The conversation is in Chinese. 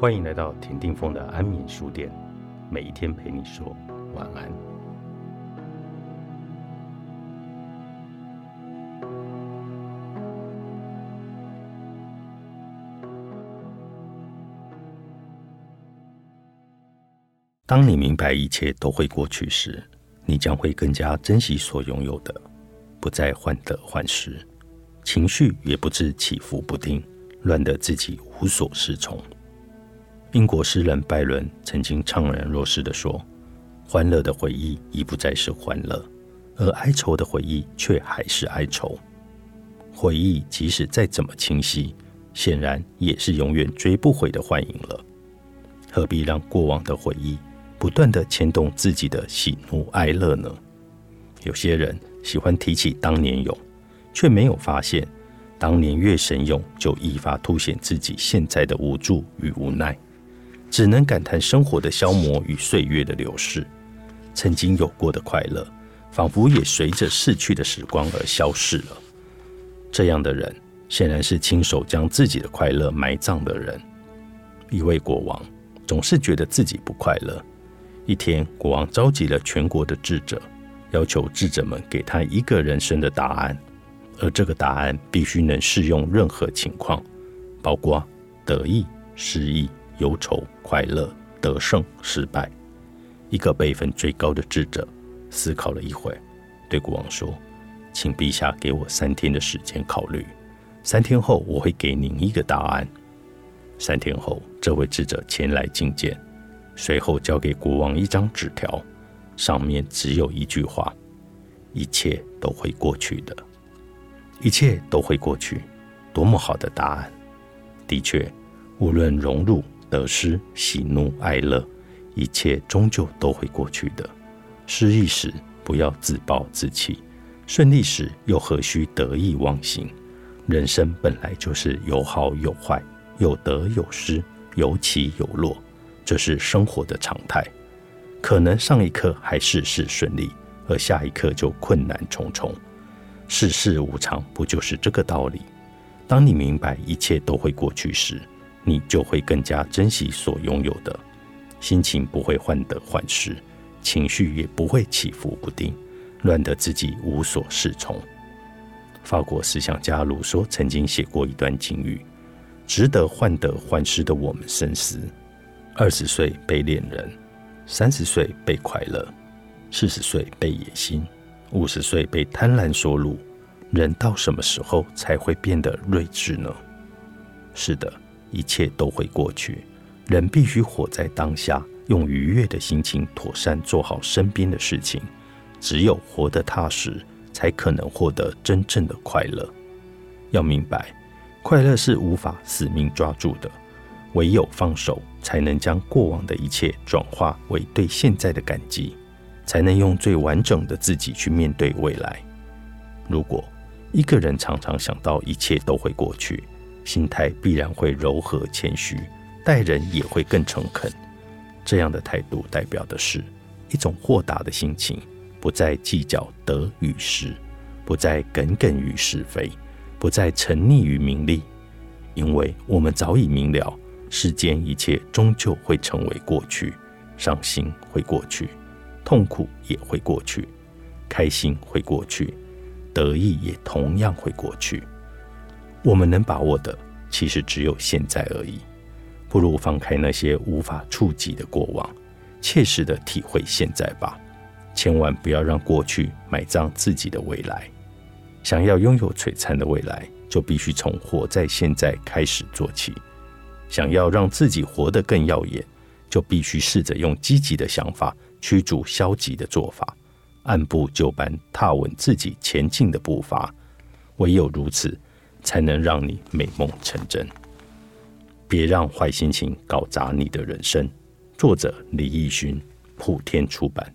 欢迎来到田定峰的安眠书店，每一天陪你说晚安。当你明白一切都会过去时，你将会更加珍惜所拥有的，不再患得患失，情绪也不致起伏不定，乱得自己无所适从。英国诗人拜伦曾经怅然若失地说：“欢乐的回忆已不再是欢乐，而哀愁的回忆却还是哀愁。回忆即使再怎么清晰，显然也是永远追不回的幻影了。何必让过往的回忆不断地牵动自己的喜怒哀乐呢？有些人喜欢提起当年勇，却没有发现，当年越神勇，就愈发凸显自己现在的无助与无奈。”只能感叹生活的消磨与岁月的流逝，曾经有过的快乐，仿佛也随着逝去的时光而消逝了。这样的人，显然是亲手将自己的快乐埋葬的人。一位国王总是觉得自己不快乐。一天，国王召集了全国的智者，要求智者们给他一个人生的答案，而这个答案必须能适用任何情况，包括得意、失意。忧愁、快乐、得胜、失败。一个辈分最高的智者思考了一会，对国王说：“请陛下给我三天的时间考虑，三天后我会给您一个答案。”三天后，这位智者前来觐见，随后交给国王一张纸条，上面只有一句话：“一切都会过去的，一切都会过去。”多么好的答案！的确，无论融入。得失、喜怒哀乐，一切终究都会过去的。失意时不要自暴自弃，顺利时又何须得意忘形？人生本来就是有好有坏，有得有失，有起有落，这是生活的常态。可能上一刻还事事顺利，而下一刻就困难重重。世事无常，不就是这个道理？当你明白一切都会过去时，你就会更加珍惜所拥有的，心情不会患得患失，情绪也不会起伏不定，乱得自己无所适从。法国思想家卢梭曾经写过一段金语：值得患得患失的我们深思。二十岁被恋人，三十岁被快乐，四十岁被野心，五十岁被贪婪所掳。人到什么时候才会变得睿智呢？是的。一切都会过去，人必须活在当下，用愉悦的心情妥善做好身边的事情。只有活得踏实，才可能获得真正的快乐。要明白，快乐是无法死命抓住的，唯有放手，才能将过往的一切转化为对现在的感激，才能用最完整的自己去面对未来。如果一个人常常想到一切都会过去，心态必然会柔和谦虚，待人也会更诚恳。这样的态度代表的是一种豁达的心情，不再计较得与失，不再耿耿于是非，不再沉溺于名利。因为我们早已明了，世间一切终究会成为过去，伤心会过去，痛苦也会过去，开心会过去，得意也同样会过去。我们能把握的，其实只有现在而已。不如放开那些无法触及的过往，切实的体会现在吧。千万不要让过去埋葬自己的未来。想要拥有璀璨的未来，就必须从活在现在开始做起。想要让自己活得更耀眼，就必须试着用积极的想法驱逐消极的做法，按部就班踏稳自己前进的步伐。唯有如此。才能让你美梦成真。别让坏心情搞砸你的人生。作者：李义勋，普天出版。